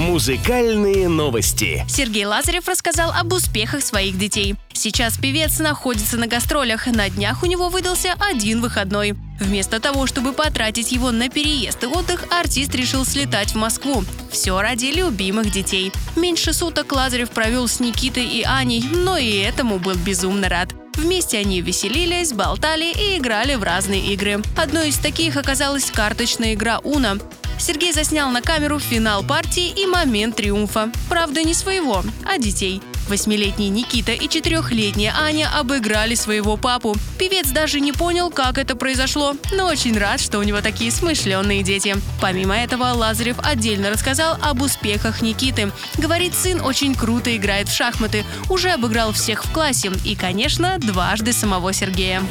Музыкальные новости. Сергей Лазарев рассказал об успехах своих детей. Сейчас певец находится на гастролях. На днях у него выдался один выходной. Вместо того, чтобы потратить его на переезд и отдых, артист решил слетать в Москву. Все ради любимых детей. Меньше суток Лазарев провел с Никитой и Аней, но и этому был безумно рад. Вместе они веселились, болтали и играли в разные игры. Одной из таких оказалась карточная игра «Уна». Сергей заснял на камеру финал партии и момент триумфа. Правда, не своего, а детей. Восьмилетний Никита и четырехлетняя Аня обыграли своего папу. Певец даже не понял, как это произошло, но очень рад, что у него такие смышленые дети. Помимо этого, Лазарев отдельно рассказал об успехах Никиты. Говорит, сын очень круто играет в шахматы, уже обыграл всех в классе и, конечно, дважды самого Сергея.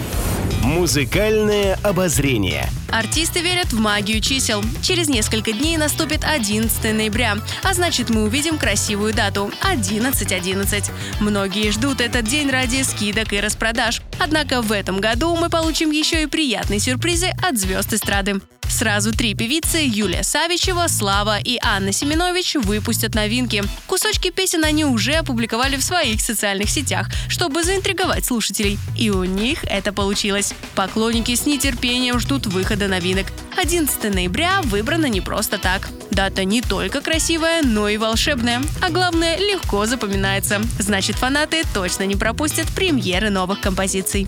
Музыкальное обозрение. Артисты верят в магию чисел. Через несколько дней наступит 11 ноября, а значит мы увидим красивую дату – 11.11. Многие ждут этот день ради скидок и распродаж. Однако в этом году мы получим еще и приятные сюрпризы от звезд эстрады. Сразу три певицы Юлия Савичева, Слава и Анна Семенович выпустят новинки. Кусочки песен они уже опубликовали в своих социальных сетях, чтобы заинтриговать слушателей. И у них это получилось. Поклонники с нетерпением ждут выхода новинок. 11 ноября выбрано не просто так. Дата не только красивая, но и волшебная. А главное, легко запоминается. Значит, фанаты точно не пропустят премьеры новых композиций.